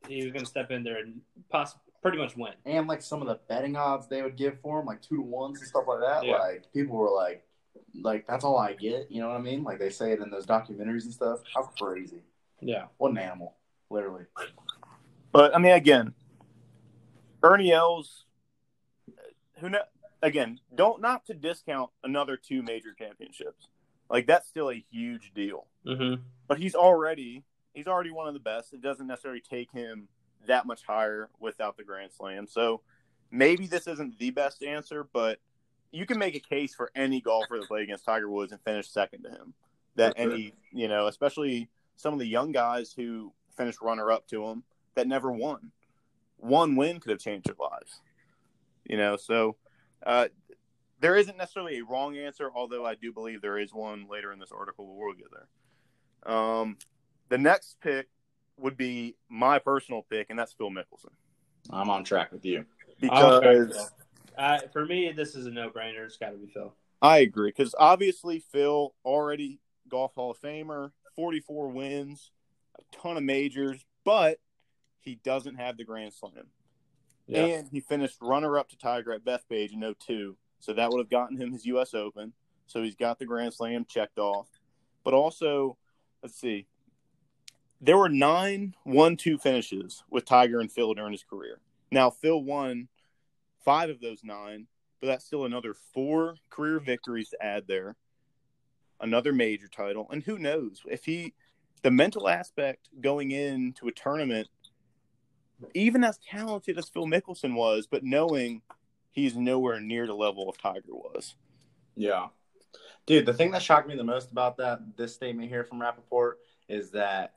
Speaker 1: he was going to step in there and possibly pretty much win.
Speaker 2: And, like, some of the betting odds they would give for him, like two to ones and stuff like that,
Speaker 1: Yeah.
Speaker 2: like, people were like, like, that's all I get. You know what I mean? Like, they say it in those documentaries and stuff. How crazy.
Speaker 1: Yeah.
Speaker 2: What an animal, literally.
Speaker 3: But I mean, again, Ernie Els, who know, again, don't not to discount another two major championships. Like that's still a huge deal.
Speaker 1: Mm-hmm.
Speaker 3: But he's already he's already one of the best. It doesn't necessarily take him that much higher without the Grand Slam. So maybe this isn't the best answer, but you can make a case for any golfer that played against Tiger Woods and finished second to him. That
Speaker 2: sure.
Speaker 3: any, you know, especially some of the young guys who finished runner up to him that never won. One win could have changed their lives. You know, so uh, there isn't necessarily a wrong answer, although I do believe there is one later in this article, but we'll get there. Um, the next pick would be my personal pick, and that's Phil Mickelson.
Speaker 2: I'm on track with you.
Speaker 3: Because
Speaker 1: Phil. Uh, for me, this is a no-brainer. It's got to be Phil.
Speaker 3: I agree, because obviously Phil already golf Hall of Famer, 44 wins, a ton of majors, but he doesn't have the Grand Slam.
Speaker 1: Yeah.
Speaker 3: And he finished runner up to Tiger at Bethpage in 02. So that would have gotten him his U.S. Open. So he's got the Grand Slam checked off. But also, let's see, there were nine one-two finishes with Tiger and Phil during his career. Now, Phil won five of those nine, but that's still another four career victories to add there, another major title. And who knows if he, the mental aspect going into a tournament even as talented as Phil Mickelson was, but knowing he's nowhere near the level of Tiger was.
Speaker 2: Yeah. Dude, the thing that shocked me the most about that this statement here from Rapaport is that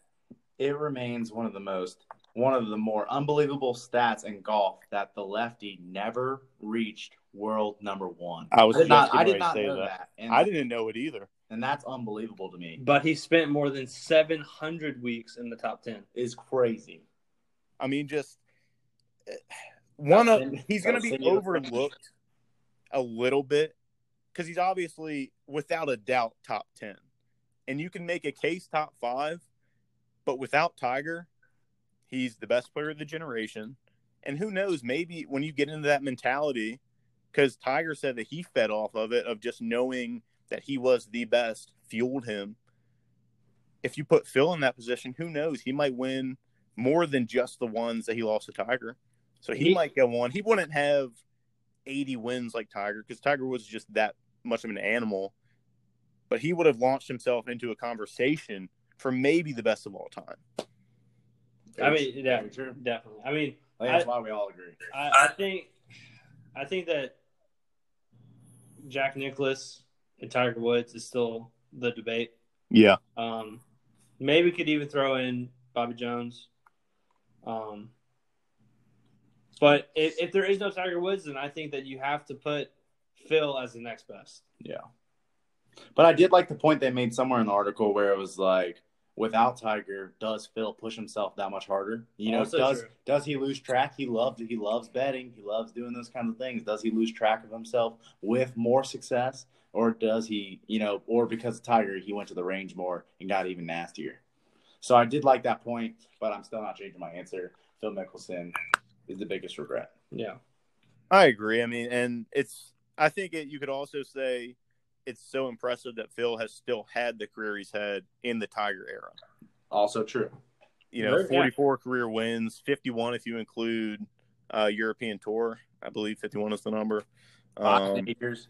Speaker 2: it remains one of the most one of the more unbelievable stats in golf that the lefty never reached world number one.
Speaker 3: I was
Speaker 2: I did not, I did not
Speaker 3: say
Speaker 2: know
Speaker 3: that.
Speaker 2: that. And,
Speaker 3: I didn't know it either.
Speaker 2: and that's unbelievable to me.
Speaker 1: But he spent more than 700 weeks in the top 10.
Speaker 2: Is crazy.
Speaker 3: I mean, just eh, one of he's going to be
Speaker 2: send you to
Speaker 3: overlooked a little bit because he's obviously, without a doubt, top ten, and you can make a case top five, but without Tiger, he's the best player of the generation. And who knows, maybe when you get into that mentality, because Tiger said that he fed off of it, of just knowing that he was the best, fueled him. If you put Phil in that position, who knows? He might win more than just the ones that he lost to Tiger. So he,
Speaker 1: He-
Speaker 3: might go on. He wouldn't have 80 wins like Tiger because Tiger was just that much of an animal. But he would have launched himself into a conversation for maybe the best of all time.
Speaker 1: I mean, yeah,
Speaker 2: true.
Speaker 1: definitely. I mean,
Speaker 2: I think that's why we all agree.
Speaker 1: I, I think, I think that Jack Nicklaus and Tiger Woods is still the debate.
Speaker 3: Yeah.
Speaker 1: Um, maybe could even throw in Bobby Jones. Um, but if, if there is no Tiger Woods, then I think that you have to put Phil as the next best.
Speaker 2: Yeah. But I did like the point they made somewhere in the article where it was like, without Tiger, does Phil push himself that much harder? You know,
Speaker 1: Also
Speaker 2: does
Speaker 1: true.
Speaker 2: does he lose track? He loves he loves betting. He loves doing those kind of things. Does he lose track of himself with more success, or does he, you know, or because of Tiger, he went to the range more and got even nastier? So I did like that point, but I'm still not changing my answer. Phil Mickelson is the biggest regret.
Speaker 1: Yeah.
Speaker 3: I agree. I mean, and it's I think it, you could also say it's so impressive that Phil has still had the career he's had in the Tiger era.
Speaker 2: Also true.
Speaker 3: You know,
Speaker 1: Very- yeah.
Speaker 3: 44 career wins, 51 if you include uh, European Tour. I believe 51 is the number.
Speaker 2: Five
Speaker 3: Um,
Speaker 2: majors,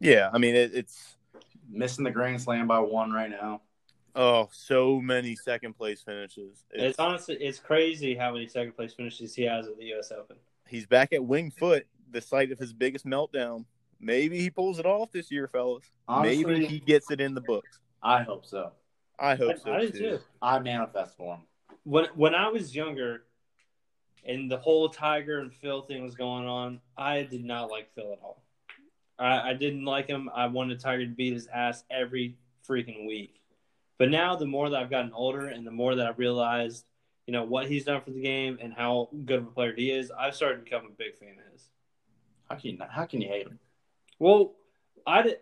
Speaker 3: yeah, I mean it, it's
Speaker 2: missing the Grand Slam by one right now.
Speaker 3: oh so many second place finishes.
Speaker 1: It's, honestly it's crazy how many second place finishes he has at the U.S. Open.
Speaker 3: he's back at Winged Foot, the site of his biggest meltdown. Maybe he pulls it off this year, fellas.
Speaker 2: Honestly,
Speaker 3: Maybe he gets it in the books.
Speaker 2: I hope so.
Speaker 3: I hope
Speaker 1: I,
Speaker 3: so
Speaker 1: I
Speaker 3: too.
Speaker 1: too.
Speaker 2: I manifest for him.
Speaker 1: When when I was younger, and the whole Tiger and Phil thing was going on, I did not like Phil at all. I, I didn't like him. I wanted Tiger to beat his ass every freaking week. But now, the more that I've gotten older, and the more that I realized, you know, what he's done for the game and how good of a player he is, I've started to become a big fan of his.
Speaker 2: How can you not, how can you hate him?
Speaker 1: Well, I did.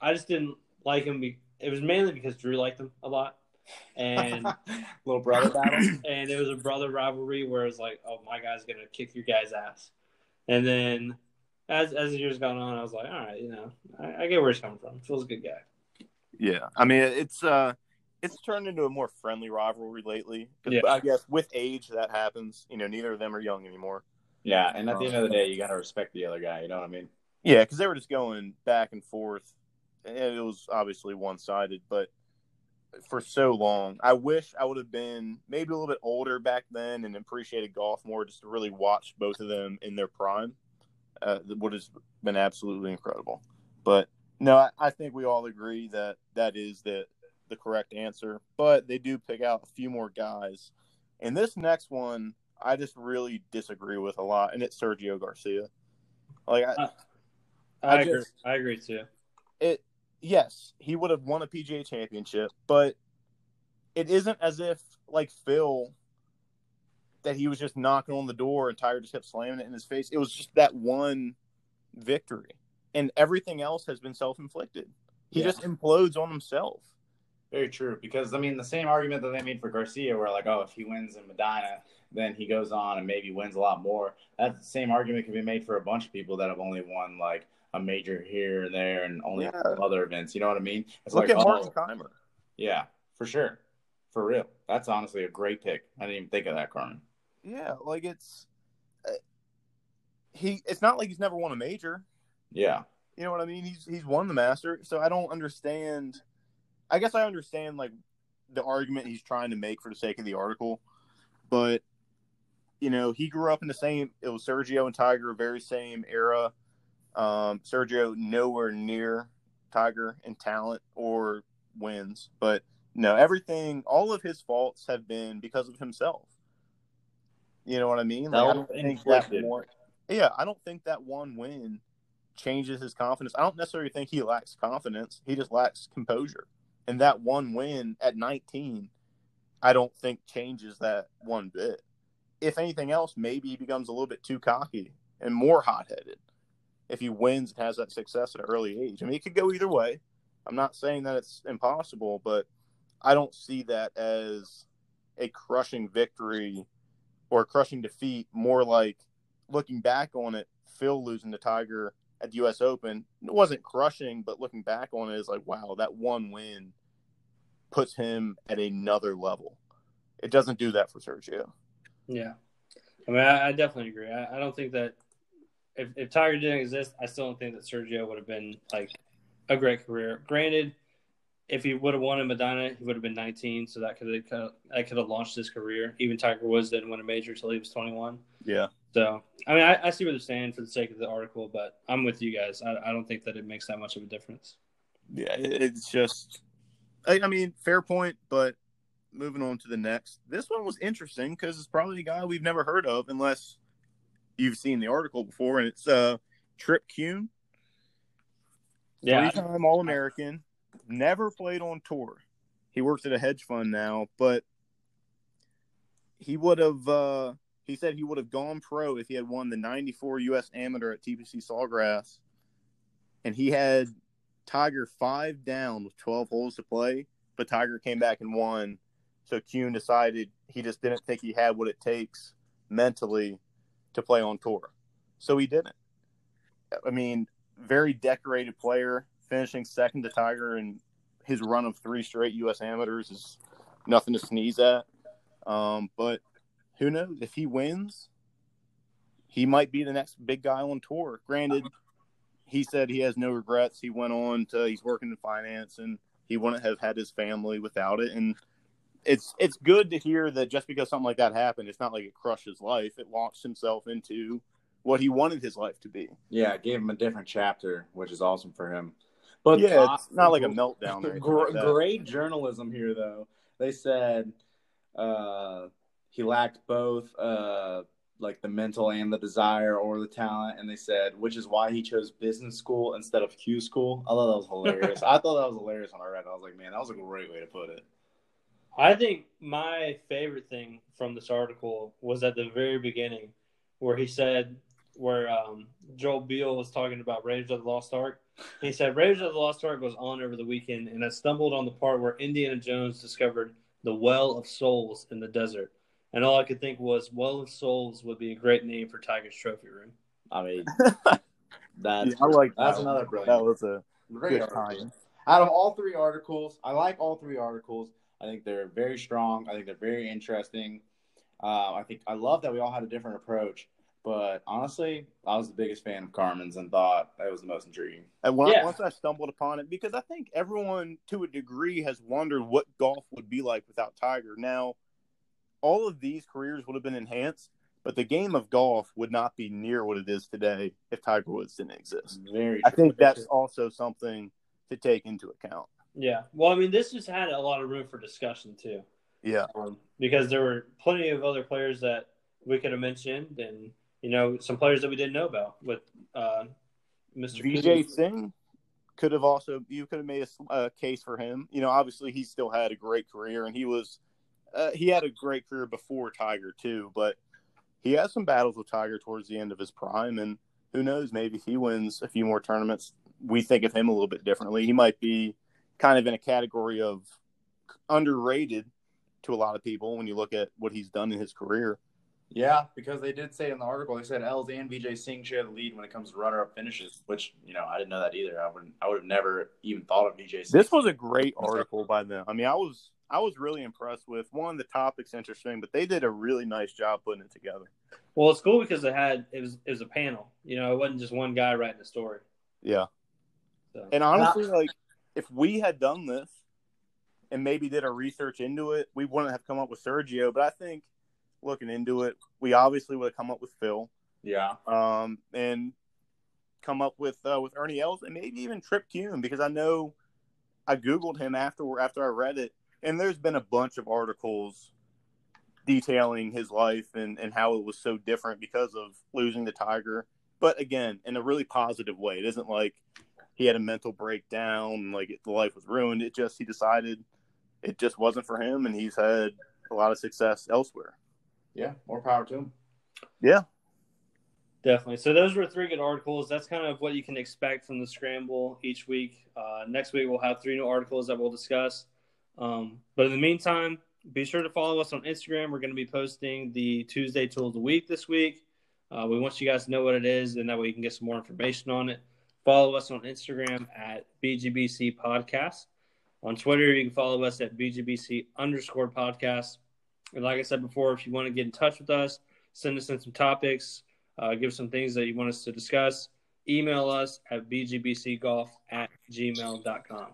Speaker 1: I just didn't like him. Be, it was mainly because Drew liked him a lot, and
Speaker 2: Little brother battle.
Speaker 1: and it was a brother rivalry where it's like, oh, my guy's gonna kick your guy's ass. And then as as the years gone on, I was like, all right, you know, I, I get where he's coming from. Phil's a good guy.
Speaker 3: Yeah, I mean it's uh it's turned into a more friendly rivalry lately.
Speaker 1: Yeah.
Speaker 3: I guess with age that happens. You know, neither of them are young anymore.
Speaker 2: Yeah, and at the end of the day, you got to respect the other guy. You know what I mean?
Speaker 3: Yeah, because they were just going back and forth, and it was obviously one sided. But for so long, I wish I would have been maybe a little bit older back then and appreciated golf more, just to really watch both of them in their prime. Uh, would have been absolutely incredible. But no, I, I think we all agree that that is the the correct answer. But they do pick out a few more guys, and this next one I just really disagree with a lot, and it's Sergio Garcia. Like I,
Speaker 1: I,
Speaker 3: I
Speaker 1: agree.
Speaker 3: just-
Speaker 1: I agree too.
Speaker 3: it yes, he would have won a PGA championship, but it isn't as if like Phil that he was just knocking on the door and Tiger just kept slamming it in his face. It was just that one victory. And everything else has been self inflicted. He
Speaker 2: Yeah.
Speaker 3: just implodes on himself.
Speaker 2: Very true. Because I mean, the same argument that they made for Garcia, where like, oh, if he wins in Medinah, then he goes on and maybe wins a lot more. That same argument can be made for a bunch of people that have only won like a major here and there and only
Speaker 3: Yeah.
Speaker 2: other events. You know what I mean? It's
Speaker 3: Look
Speaker 2: like,
Speaker 3: at Martin
Speaker 2: oh,
Speaker 3: Kaymer.
Speaker 2: yeah, for sure, for real. That's honestly a great pick. I didn't even think of that, Carmen.
Speaker 3: Yeah, like it's uh, he. It's not like he's never won a major.
Speaker 2: Yeah,
Speaker 3: You know what I mean? He's he's won the Master, so I don't understand. I guess I understand like the argument he's trying to make for the sake of the article, but you know he grew up in the same. It was Sergio and Tiger, very same era. Um, Sergio nowhere near Tiger in talent or wins, but no, everything, all of his faults have been because of himself. You know what I mean? Like, I don't think that one, yeah, I don't think that one win changes his confidence. I don't necessarily think he lacks confidence. He just lacks composure. And that one win at 19, I don't think changes that one bit. If anything else, maybe he becomes a little bit too cocky and more hot headed if he wins and has that success at an early age. I mean, it could go either way. I'm not saying that it's impossible, but I don't see that as a crushing victory or a crushing defeat. More like looking back on it, Phil losing to Tiger at the U.S. Open. It wasn't crushing, but looking back on it is like, wow, that one win puts him at another level. It doesn't do that for Sergio.
Speaker 1: Yeah, I mean, I, I definitely agree. I, I don't think that if, if Tiger didn't exist, I still don't think that Sergio would have been like a great career. Granted, if he would have won in Medinah, he would have been 19, so that could have that could have launched his career. Even Tiger Woods didn't win a major until he was 21.
Speaker 3: Yeah.
Speaker 1: So, I mean, I, I see what they're saying for the sake of the article, but I'm with you guys. I, I don't think that it makes that much of a difference.
Speaker 3: Yeah, it's just. I, I mean, fair point, but moving on to the next. This one was interesting because it's probably a guy we've never heard of unless you've seen the article before, and it's uh Trip Kuhn,
Speaker 1: Yeah,
Speaker 3: three-time All-American, never played on tour. He works at a hedge fund now, but he would have. Uh, he said he would have gone pro if he had won the '94 U.S. Amateur at TPC Sawgrass, and he had Tiger five down with 12 holes to play, but Tiger came back and won. So Kuhn decided he just didn't think he had what it takes mentally to play on tour. So he didn't. I mean, very decorated player, finishing second to Tiger in his run of three straight U.S. amateurs is nothing to sneeze at. Um, but who knows? If he wins, he might be the next big guy on tour. Granted, he said he has no regrets. He went on to he's working in finance and he wouldn't have had his family without it. And it's it's good to hear that just because something like that happened, it's not like it crushed his life. It launched himself into what he wanted his life to be.
Speaker 2: Yeah, it gave him a different chapter, which is awesome for him. But
Speaker 3: yeah, it's not like a meltdown. Or
Speaker 2: Gr-
Speaker 3: like
Speaker 2: great journalism here, though. They said uh, he lacked both, uh, like the mental and the desire or the talent, and they said, which is why he chose business school instead of Q school. I thought that was hilarious. I thought that was hilarious when I read it. I was like, man, that was a great way to put it.
Speaker 1: I think my favorite thing from this article was at the very beginning, where he said, where um, Joel Beall was talking about Raiders of the Lost Ark. He said, Raiders of the Lost Ark was on over the weekend, and I stumbled on the part where Indiana Jones discovered the Well of Souls in the desert. And all I could think was, Well of Souls would be a great name for Tiger's trophy room.
Speaker 2: I mean, that's
Speaker 3: Yeah, I like
Speaker 2: that's
Speaker 3: that.
Speaker 2: another
Speaker 3: That
Speaker 2: brilliant.
Speaker 3: was a
Speaker 2: Great
Speaker 3: good
Speaker 2: article.
Speaker 3: time.
Speaker 2: Out of all three articles, I like all three articles. I think they're very strong. I think they're very interesting. Uh, I think I love that we all had a different approach. But honestly, I was the biggest fan of Carmen's and thought that was the most intriguing.
Speaker 3: And when
Speaker 1: Yeah.
Speaker 3: once I stumbled upon it, because I think everyone to a degree has wondered what golf would be like without Tiger. Now, all of these careers would have been enhanced, but the game of golf would not be near what it is today if Tiger Woods didn't exist.
Speaker 2: Very.
Speaker 3: I think that's also something to take into account.
Speaker 1: Yeah. Well, I mean, this just had a lot of room for discussion, too.
Speaker 3: Yeah.
Speaker 1: um, because there were plenty of other players that we could have mentioned, and you know some players that we didn't know about with uh, Mr. Vijay.
Speaker 3: Singh could have also you could have made a, a case for him. You know, obviously he still had a great career, and he was uh, he had a great career before Tiger too. But he had some battles with Tiger towards the end of his prime, and who knows? Maybe he wins a few more tournaments, we think of him a little bit differently. He might be kind of in a category of underrated to a lot of people when you look at what he's done in his career.
Speaker 2: Yeah, because they did say in the article they said Els and Vijay Singh share the lead when it comes to runner-up finishes, which you know I didn't know that either. I wouldn't, I would have never even thought of Vijay Singh.
Speaker 3: This was a great article by them. I mean, I was I was really impressed with one. The topic's interesting, but they did a really nice job putting it together.
Speaker 1: Well, it's cool because it had it was it was a panel. You know, it wasn't just one guy writing the story.
Speaker 3: Yeah,
Speaker 1: So
Speaker 3: and honestly, like if we had done this and maybe did our research into it, we wouldn't have come up with Sergio. But I think looking into it, we obviously would have come up with Phil,
Speaker 2: yeah,
Speaker 3: um, and come up with uh, with Ernie Els and maybe even Trip Kuhn because I know I googled him after after I read it, and there's been a bunch of articles detailing his life and, and how it was so different because of losing the tiger. But again, in a really positive way. It isn't like he had a mental breakdown, like the life was ruined. It just he decided it just wasn't for him, and he's had a lot of success elsewhere.
Speaker 2: yeah, more power to him.
Speaker 3: Yeah,
Speaker 1: Definitely. So those were three good articles. That's kind of what you can expect from the scramble each week. Uh, next week we'll have three new articles that we'll discuss. Um, but in the meantime, be sure to follow us on Instagram. We're going to be posting the Tuesday tool of the week this week. Uh, we want you guys to know what it is, and that way you can get some more information on it. Follow us on Instagram at BGBC Podcast. On Twitter, you can follow us at BGBC underscore podcast. And like I said before, if you want to get in touch with us, send us in some topics, uh, give us some things that you want us to discuss, email us at bgbcgolf at gmail.com.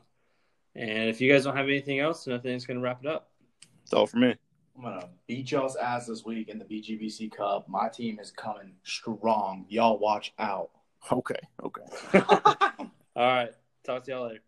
Speaker 1: And if you guys don't have anything else, then I think it's going to wrap it up.
Speaker 3: it's all for me.
Speaker 2: I'm gonna beat y'all's ass this week in the BGBC Cup. My team is coming strong. Y'all watch out.
Speaker 3: Okay, okay.
Speaker 1: All right. Talk to y'all later.